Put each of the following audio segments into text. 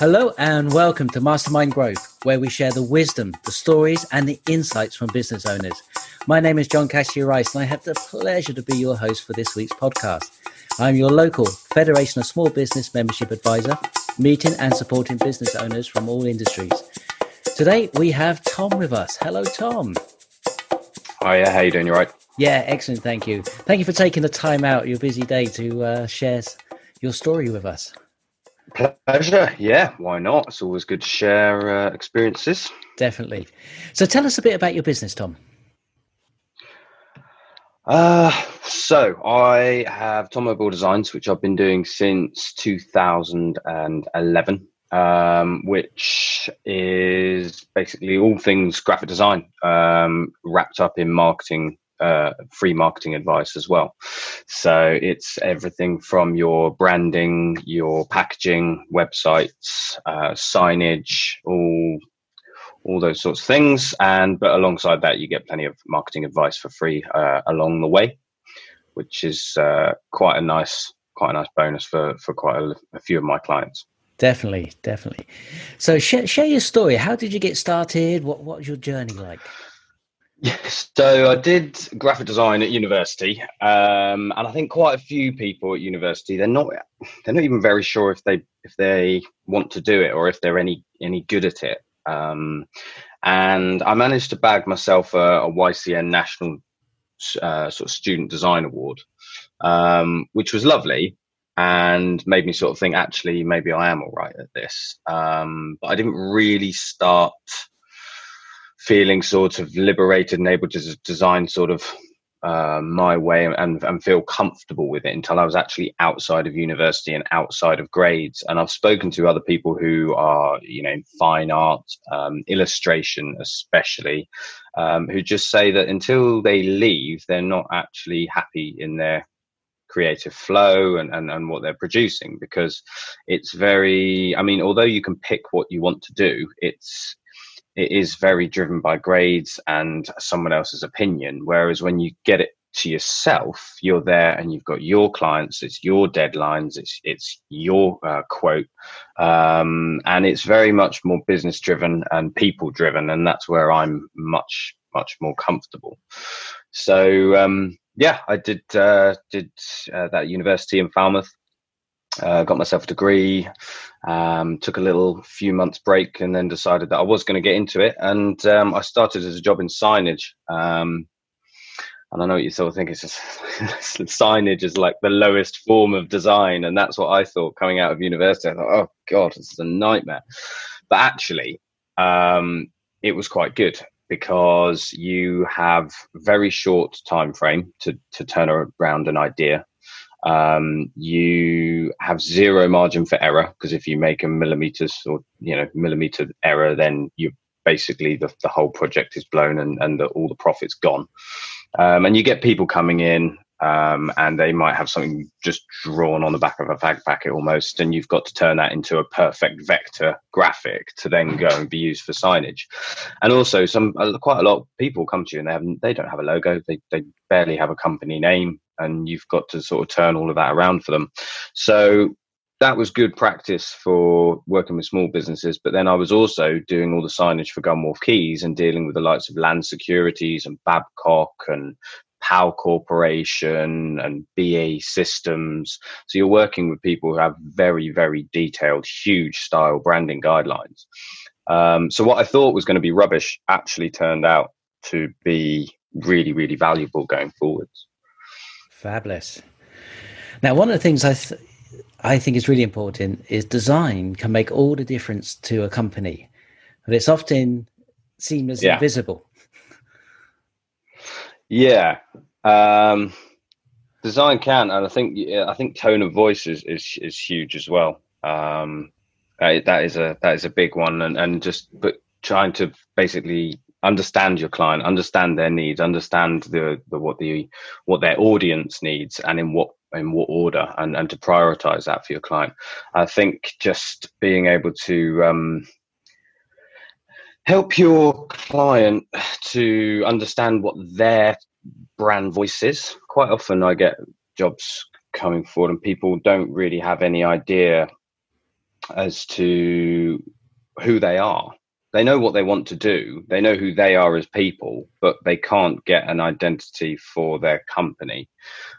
Hello and welcome to Mastermind Growth, where we share the wisdom, the stories, and the insights from business owners. My name is John Cassidy-Rice, and I have the pleasure to be your host for this week's podcast. I'm your local Federation of Small Business Membership Advisor, meeting and supporting business owners from all industries. Today we have Tom with us. Hello, Tom. Hiya, how you doing? You right? Yeah, excellent. Thank you. Thank you for taking the time out your busy day to uh, share your story with us. Pleasure. Yeah, why not? It's always good to share uh, experiences. Definitely. So tell us a bit about your business, Tom. Uh, so I have Tom Mobile Designs, which I've been doing since 2011, um, which is basically all things graphic design um, wrapped up in marketing uh, free marketing advice as well. So it's everything from your branding, your packaging, websites, uh, signage, all all those sorts of things. And but alongside that, you get plenty of marketing advice for free uh, along the way, which is uh, quite a nice quite a nice bonus for for quite a, a few of my clients. Definitely, definitely. So share, share your story. How did you get started? What what was your journey like? Yes, so I did graphic design at university, um, and I think quite a few people at university they're not they're not even very sure if they if they want to do it or if they're any any good at it. Um, and I managed to bag myself a, a YCN national uh, sort of student design award, um, which was lovely and made me sort of think actually maybe I am all right at this. Um, but I didn't really start feeling sort of liberated and able to design sort of uh, my way and, and feel comfortable with it until I was actually outside of university and outside of grades. And I've spoken to other people who are, you know, fine art, um, illustration, especially, um, who just say that until they leave, they're not actually happy in their creative flow and, and, and what they're producing because it's very, I mean, although you can pick what you want to do, it's, it is very driven by grades and someone else's opinion. Whereas when you get it to yourself, you're there and you've got your clients, it's your deadlines, it's it's your uh, quote, um, and it's very much more business driven and people driven, and that's where I'm much much more comfortable. So um, yeah, I did uh, did uh, that university in Falmouth uh, got myself a degree, um, took a little few months break, and then decided that I was going to get into it. And um, I started as a job in signage. Um, and I know what you sort of think it's just signage is like the lowest form of design, and that's what I thought coming out of university. I thought, oh god, this is a nightmare. But actually, um, it was quite good because you have very short time frame to to turn around an idea um, you have zero margin for error because if you make a millimeters or you know millimeter error, then you basically the, the whole project is blown and, and the, all the profits gone. Um, and you get people coming in um, and they might have something just drawn on the back of a fag packet almost, and you've got to turn that into a perfect vector graphic to then go and be used for signage. And also, some quite a lot of people come to you and they have they don't have a logo, they they barely have a company name, and you've got to sort of turn all of that around for them. So that was good practice for working with small businesses. But then I was also doing all the signage for Gunwharf Quays and dealing with the likes of Land Securities and Babcock and PAL Corporation and BAE Systems. So you're working with people who have very, very detailed, huge style branding guidelines. Um, so what I thought was going to be rubbish actually turned out to be really, really valuable going forwards. Fabulous. Now, one of the things I th- I think is really important is design can make all the difference to a company, but it's often seen as yeah. invisible. Yeah, um, design can, and I think I think tone of voice is is, is huge as well. Um, that is a that is a big one, and and just but trying to basically understand your client, understand their needs, understand the, the what the what their audience needs, and in what in what order, and and to prioritize that for your client. I think just being able to um, help your client to understand what their brand voice is. Quite often, I get jobs coming forward, and people don't really have any idea as to who they are. They know what they want to do. They know who they are as people, but they can't get an identity for their company.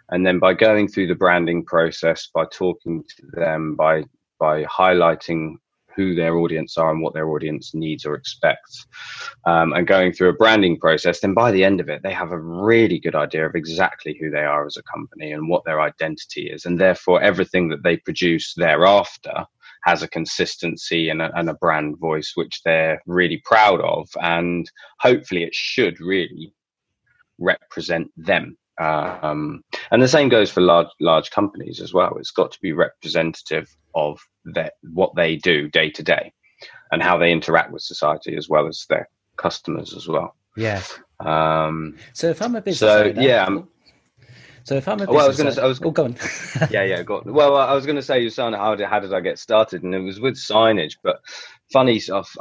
And then by going through the branding process, by talking to them, by by highlighting who their audience are and what their audience needs or expects, um, and going through a branding process, then by the end of it, they have a really good idea of exactly who they are as a company and what their identity is. And therefore, everything that they produce thereafter has a consistency and a, and a brand voice, which they're really proud of. And hopefully, it should really represent them um, and the same goes for large large companies as well. It's got to be representative of their, what they do day to day, and how they interact with society as well as their customers as well. Yes. Um, so if I'm a business so owner, yeah. I'm, so if I'm a well, I was going to. I was. Oh, go on. yeah, yeah. Go on. Well, I was going to say, son, how did how did I get started? And it was with signage, but funny stuff.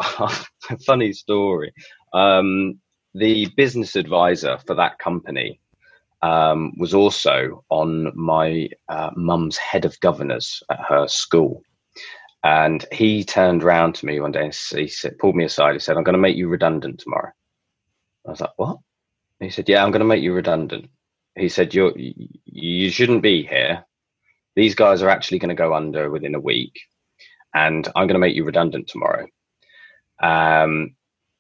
funny story. Um, the business advisor for that company um, was also on my uh, mum's head of governors at her school. And he turned round to me one day and he said, pulled me aside. He said, I'm going to make you redundant tomorrow. I was like, what? he said, yeah, I'm going to make you redundant. He said, You're, you shouldn't be here. These guys are actually going to go under within a week. And I'm going to make you redundant tomorrow. Um,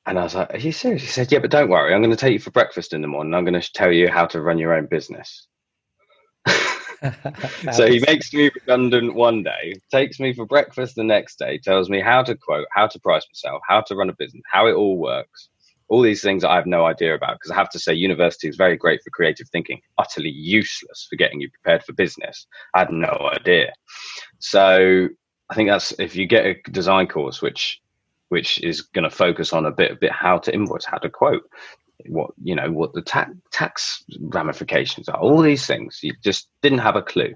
and I was like, Are you serious? He said, Yeah, but don't worry. I'm going to take you for breakfast in the morning. I'm going to tell you how to run your own business. so he makes me redundant one day, takes me for breakfast the next day, tells me how to quote, how to price myself, how to run a business, how it all works. All these things I have no idea about because I have to say, university is very great for creative thinking, utterly useless for getting you prepared for business. I had no idea. So I think that's if you get a design course, which which is going to focus on a bit, a bit how to invoice, how to quote, what you know, what the tax tax ramifications are, all these things. You just didn't have a clue.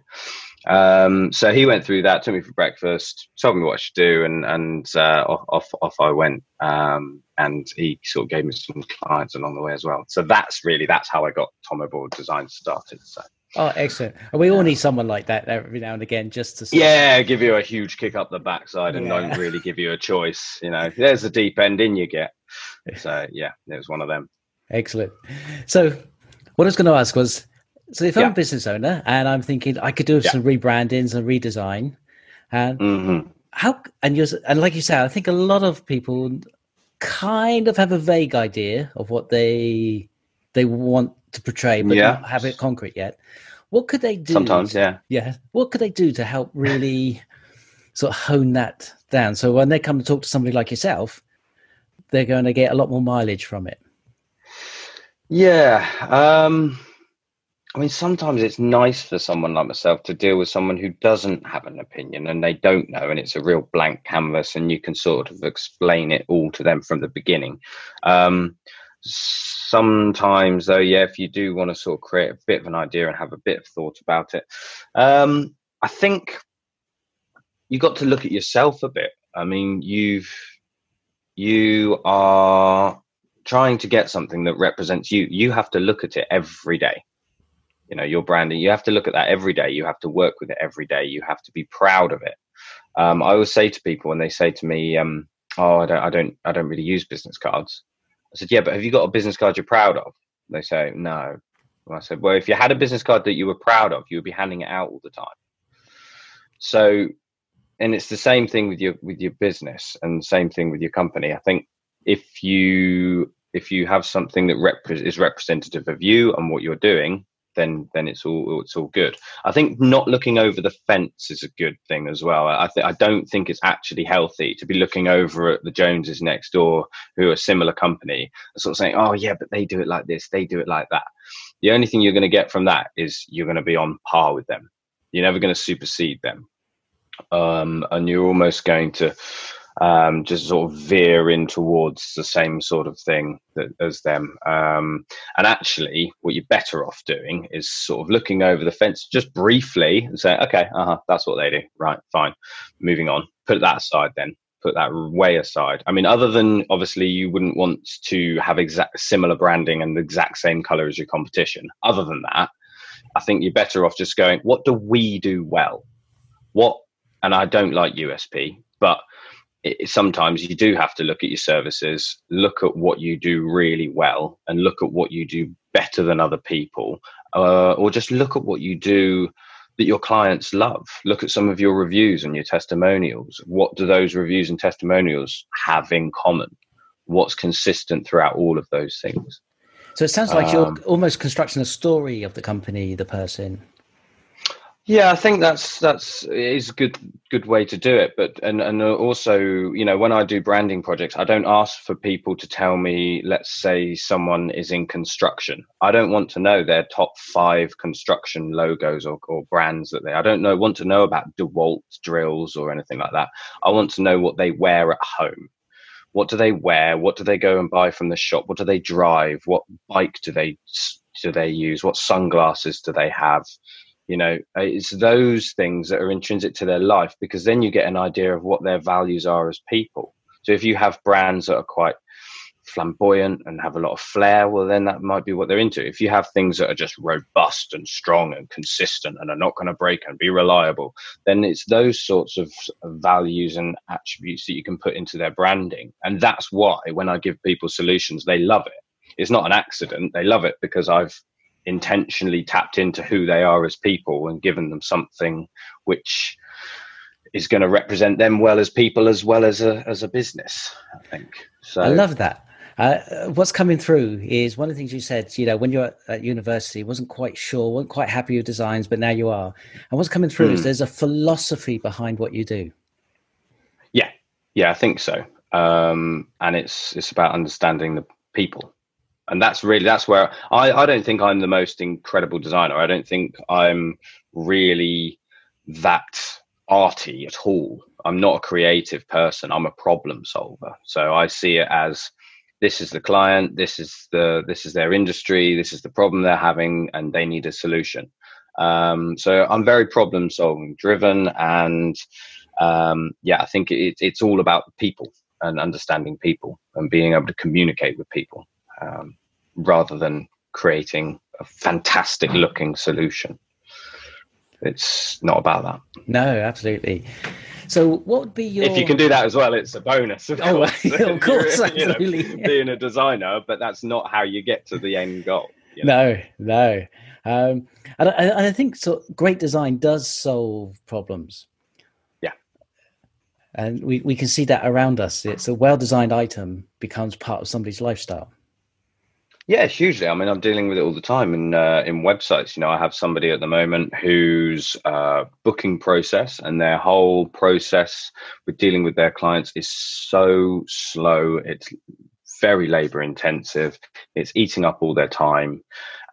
Um, so he went through that, took me for breakfast, told me what I should do, and and uh, off off I went. Um, and he sort of gave me some clients along the way as well. So that's really that's how I got Tomo Board Design started. So. Oh, excellent! And we all need someone like that every now and again, just to yeah, give you a huge kick up the backside and yeah. don't really give you a choice. You know, there's the deep end in you get. So yeah, it was one of them. Excellent. So, what I was going to ask was, so if I'm a business owner and I'm thinking I could do yeah. some rebrandings and redesign, and mm-hmm. how and you and like you said, I think a lot of people kind of have a vague idea of what they they want to portray, but yeah. not have it concrete yet. What could they do? Sometimes, to, yeah, yeah. What could they do to help really sort of hone that down? So when they come to talk to somebody like yourself, they're going to get a lot more mileage from it. Yeah. Um, I mean, sometimes it's nice for someone like myself to deal with someone who doesn't have an opinion and they don't know, and it's a real blank canvas, and you can sort of explain it all to them from the beginning. Um, sometimes though yeah if you do want to sort of create a bit of an idea and have a bit of thought about it um, i think you got to look at yourself a bit. I mean you've you are trying to get something that represents you. You have to look at it every day you know your branding you have to look at that every day you have to work with it every day you have to be proud of it um, i always say to people when they say to me um, oh i don't i don't i don't really use business cards I said, yeah, but have you got a business card you're proud of? They say, no. And I said, well, if you had a business card that you were proud of, you would be handing it out all the time. So, and it's the same thing with your with your business, and same thing with your company. I think if you if you have something that rep- is representative of you and what you're doing, then then it's all it's all good. I think not looking over the fence is a good thing as well. I th- I don't think it's actually healthy to be looking over at the Joneses next door who are a similar company sort of saying, "Oh yeah, but they do it like this, they do it like that." The only thing you're going to get from that is you're going to be on par with them. You're never going to supersede them, um, and you're almost going to um, just sort of veer in towards the same sort of thing that, as them. Um, and actually, what you're better off doing is sort of looking over the fence just briefly and say, okay, uh-huh, that's what they do. Right, fine. Moving on. Put that aside then. Put that way aside. I mean, other than obviously you wouldn't want to have exact similar branding and the exact same color as your competition. Other than that, I think you're better off just going, what do we do well? What and I don't like USP but it, sometimes you do have to look at your services, look at what you do really well, and look at what you do better than other people, uh, or just look at what you do that your clients love. Look at some of your reviews and your testimonials. What do those reviews and testimonials have in common? What's consistent throughout all of those things? So it sounds like um, you're almost constructing a story of the company, the person. Yeah, I think that's that's is a good good way to do it. But and and also, you know, when I do branding projects, I don't ask for people to tell me. Let's say someone is in construction. I don't want to know their top five construction logos or, or brands that they. I don't know want to know about Dewalt drills or anything like that. I want to know what they wear at home. What do they wear? What do they go and buy from the shop? What do they drive? What bike do they do they use? What sunglasses do they have? You know uh, it's those things that are intrinsic to their life because then you get an idea of what their values are as people. So if you have brands that are quite flamboyant and have a lot of flair well then that might be what they're into. If you have things that are just robust and strong and consistent and are not going to break and be reliable then it's those sorts of values and attributes that you can put into their branding. And that's why when i give people solutions they love it. It's not an accident. They love it because i've intentionally tapped into who they are as people and given them something which is going to represent them well as people as well as a as a business i think. So i love that. Uh, what's coming through is one of the things you said you know when you're at university wasn't quite sure weren't quite happy with designs but now you are. And what's coming through mm. is hmm. there's a philosophy behind what you do. Yeah. Yeah i think so. Um, and it's it's about understanding the people and that's really that's where I, I don't think I'm the most incredible designer. I don't think I'm really that arty at all. I'm not a creative person. I'm a problem solver. So I see it as this is the client, this is the this is their industry, this is the problem they're having, and they need a solution. Um, so I'm very problem solving driven, and um, yeah, I think it, it's all about people and understanding people and being able to communicate with people um, rather than creating a fantastic looking solution. It's not about that. No, absolutely. So, what would be your? If you can do that as well, it's a bonus. Of oh, course, of course absolutely. You know, being a designer, but that's not how you get to the end goal. You know? No, no. Um, and, I, and I think so. Great design does solve problems. Yeah, and we we can see that around us. It's a well designed item becomes part of somebody's lifestyle. Yeah, hugely. I mean, I'm dealing with it all the time in uh, in websites. You know, I have somebody at the moment whose uh, booking process and their whole process with dealing with their clients is so slow. It's very labor intensive. It's eating up all their time,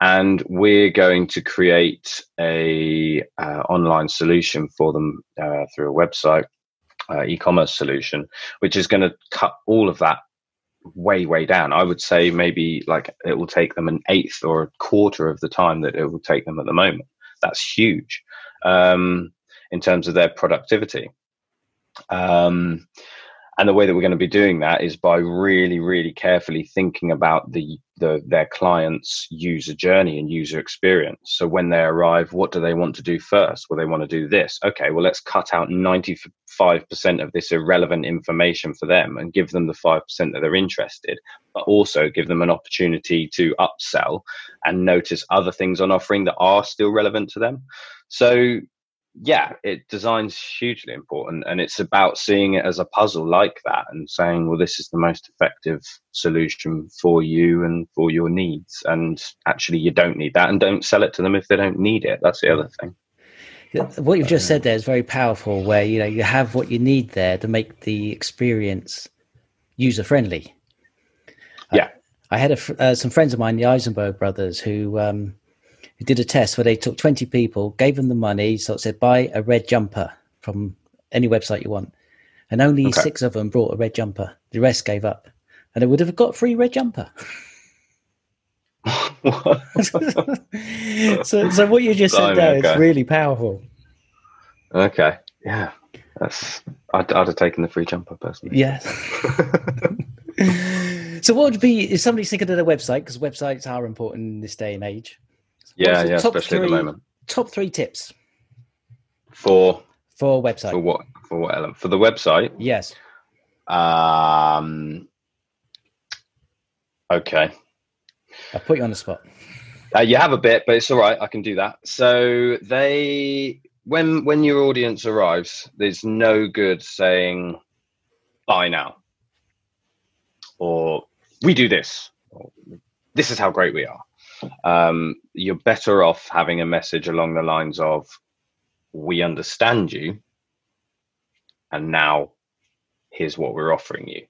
and we're going to create a uh, online solution for them uh, through a website. Uh, e-commerce solution, which is going to cut all of that way way down. I would say maybe like it will take them an eighth or a quarter of the time that it will take them at the moment. That's huge um, in terms of their productivity. Um, and the way that we're going to be doing that is by really really carefully thinking about the, the their clients user journey and user experience. So when they arrive what do they want to do first? Well they want to do this. Okay well let's cut out 95% of this irrelevant information for them and give them the 5% that they're interested but also give them an opportunity to upsell and notice other things on offering that are still relevant to them. So yeah, it design's hugely important, and it's about seeing it as a puzzle like that, and saying, well, this is the most effective solution for you and for your needs. And actually, you don't need that, and don't sell it to them if they don't need it. That's the other thing. What you've just said there is very powerful. Where you know you have what you need there to make the experience user friendly. Yeah, I, I had a, uh, some friends of mine, the Eisenberg brothers, who um, who did a test where they took 20 people, gave them the money, so it said, buy a red jumper from any website you want. And only okay. six of them brought a red jumper. The rest gave up. And they would have got a free red jumper. so, so what you just said there okay. is really powerful. Okay. Yeah. That's I'd, I'd have taken the free jumper personally. Yes. so what would be if somebody's thinking of their website because websites are important in this day and age yeah, yeah, especially three, at the moment. Top three tips for for website. For what? For what element? For the website? Yes. Um, okay. I put you on the spot. Uh, you have a bit, but it's all right. I can do that. So they, when when your audience arrives, there's no good saying, "Buy now," or "We do this," or "This is how great we are." Um, you're better off having a message along the lines of, "We understand you, and now here's what we're offering you."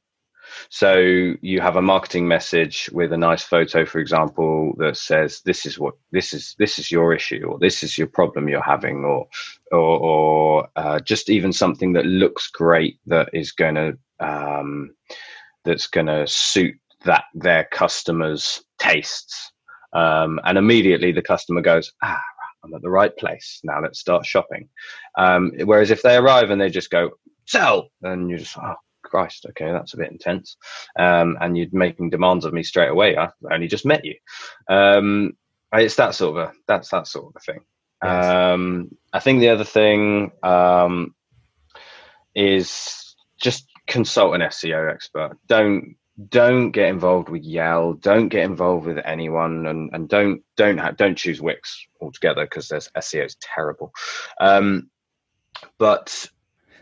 So you have a marketing message with a nice photo, for example, that says this is what this is this is your issue or this is your problem you're having, or or, or uh, just even something that looks great that is going to um, that's going to suit that their customers' tastes. Um, and immediately the customer goes, ah, I'm at the right place. Now let's start shopping. Um, whereas if they arrive and they just go, sell, then you just, oh, Christ, okay, that's a bit intense. Um, and you're making demands of me straight away. I only just met you. Um, it's that sort of a that's that sort of a thing. Yes. Um, I think the other thing um, is just consult an SEO expert. Don't don't get involved with Yell. Don't get involved with anyone, and, and don't don't ha- don't choose Wix altogether because there's SEO is terrible. Um, but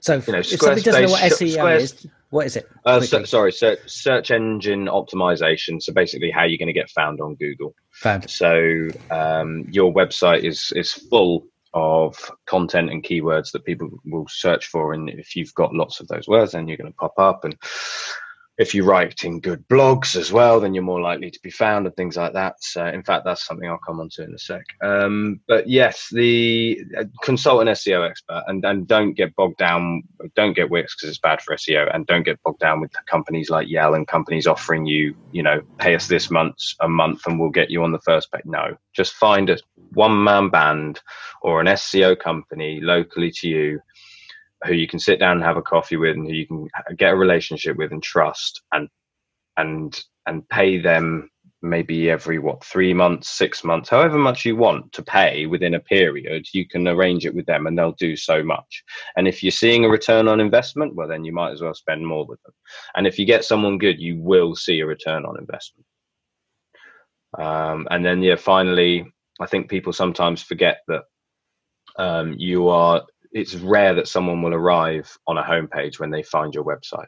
so you know, if somebody doesn't know what SEO Square's, is, what is it? Uh, so, sorry, so search engine optimization. So basically, how you're going to get found on Google. Found. So um, your website is is full of content and keywords that people will search for, and if you've got lots of those words, then you're going to pop up and if you write in good blogs as well, then you're more likely to be found and things like that. So, in fact, that's something I'll come on to in a sec. Um, but yes, the uh, consult an SEO expert and, and don't get bogged down. Don't get Wix because it's bad for SEO, and don't get bogged down with companies like Yell and companies offering you, you know, pay us this month a month and we'll get you on the first page. No, just find a one man band or an SEO company locally to you who you can sit down and have a coffee with and who you can get a relationship with and trust and and and pay them maybe every what three months six months however much you want to pay within a period you can arrange it with them and they'll do so much. And if you're seeing a return on investment well then you might as well spend more with them. And if you get someone good you will see a return on investment. Um, and then yeah finally i think people sometimes forget that um, you are it's rare that someone will arrive on a homepage when they find your website.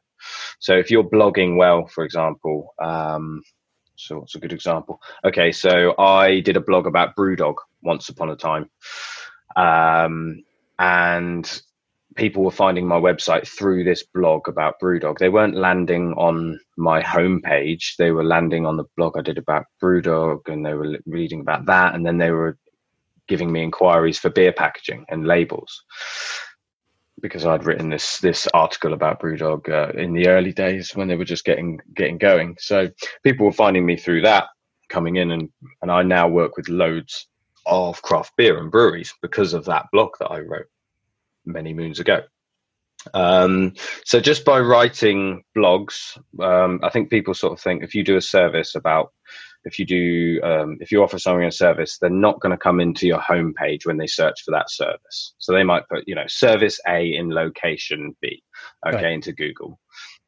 So if you're blogging well, for example, um, so what's a good example? Okay, so I did a blog about BrewDog once upon a time, um, and people were finding my website through this blog about BrewDog. They weren't landing on my homepage; they were landing on the blog I did about BrewDog, and they were reading about that, and then they were giving me inquiries for beer packaging and labels because I'd written this this article about BrewDog uh, in the early days when they were just getting getting going. So people were finding me through that, coming in, and and I now work with loads of craft beer and breweries because of that blog that I wrote many moons ago. Um, so just by writing blogs, um, I think people sort of think if you do a service about if you do um, if you offer something a service they're not going to come into your homepage when they search for that service. So they might put you know service a in location b okay right. into google.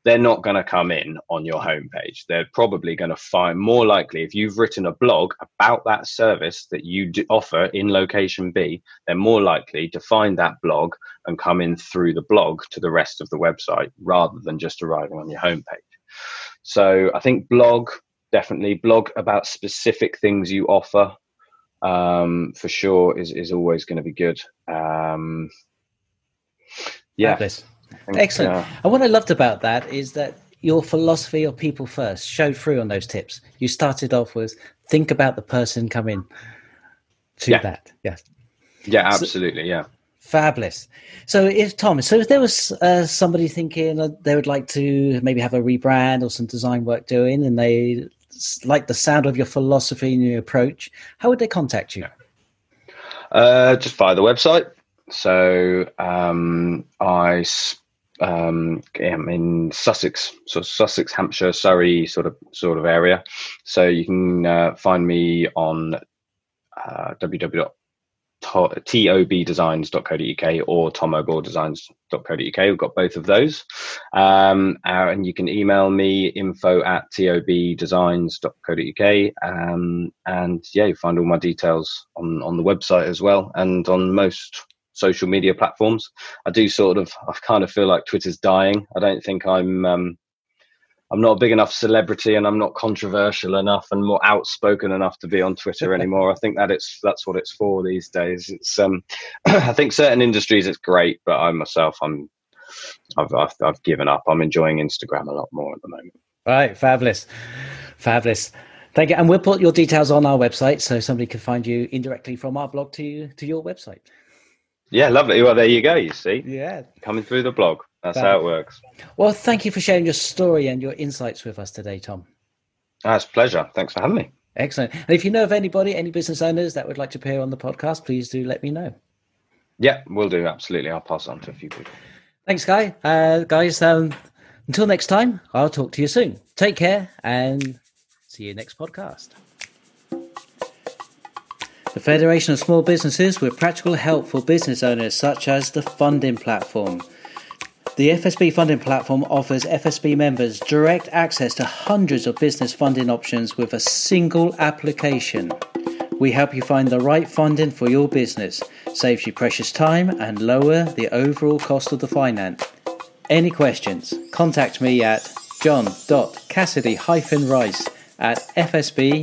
They're not going to come in on your homepage. They're probably going to find more likely if you've written a blog about that service that you offer in location b they're more likely to find that blog and come in through the blog to the rest of the website rather than just arriving on your homepage. So i think blog definitely blog about specific things you offer um, for sure is is always going to be good. Um, yeah, think, excellent. Uh, and what I loved about that is that your philosophy of people first showed through on those tips. You started off with think about the person coming to yeah. that. Yes. Yeah, absolutely. So, yeah. Fabulous. So, if Tom, so if there was uh, somebody thinking they would like to maybe have a rebrand or some design work doing, and they like the sound of your philosophy and your approach, how would they contact you? Uh, just via the website. So um, I um, am in Sussex, so Sussex, Hampshire, Surrey, sort of sort of area. So you can uh, find me on uh, tobdesigns.co.uk or tomoboredesigns.co.uk. We've got both of those. Um, uh, and you can email me info at tobdesigns.co.uk. Um, and yeah, you find all my details on, on the website as well and on most social media platforms. I do sort of, I kind of feel like Twitter's dying. I don't think I'm, um, I'm not a big enough celebrity and I'm not controversial enough and more outspoken enough to be on Twitter anymore. I think that it's that's what it's for these days. It's um, I think certain industries it's great, but I myself I'm I've, I've I've given up. I'm enjoying Instagram a lot more at the moment. Right, fabulous, fabulous. Thank you, and we'll put your details on our website so somebody can find you indirectly from our blog to to your website. Yeah, lovely. Well, there you go. You see, yeah, coming through the blog. That's how it works. Well, thank you for sharing your story and your insights with us today, Tom. That's a pleasure. Thanks for having me. Excellent. And if you know of anybody, any business owners that would like to appear on the podcast, please do let me know. Yeah, we'll do. Absolutely. I'll pass on to a few people. Thanks, Guy. Uh, guys, um, until next time, I'll talk to you soon. Take care and see you next podcast. The Federation of Small Businesses with practical help for business owners, such as the funding platform. The FSB funding platform offers FSB members direct access to hundreds of business funding options with a single application. We help you find the right funding for your business, saves you precious time, and lower the overall cost of the finance. Any questions? Contact me at john.cassidy-rice at fsb.org.uk.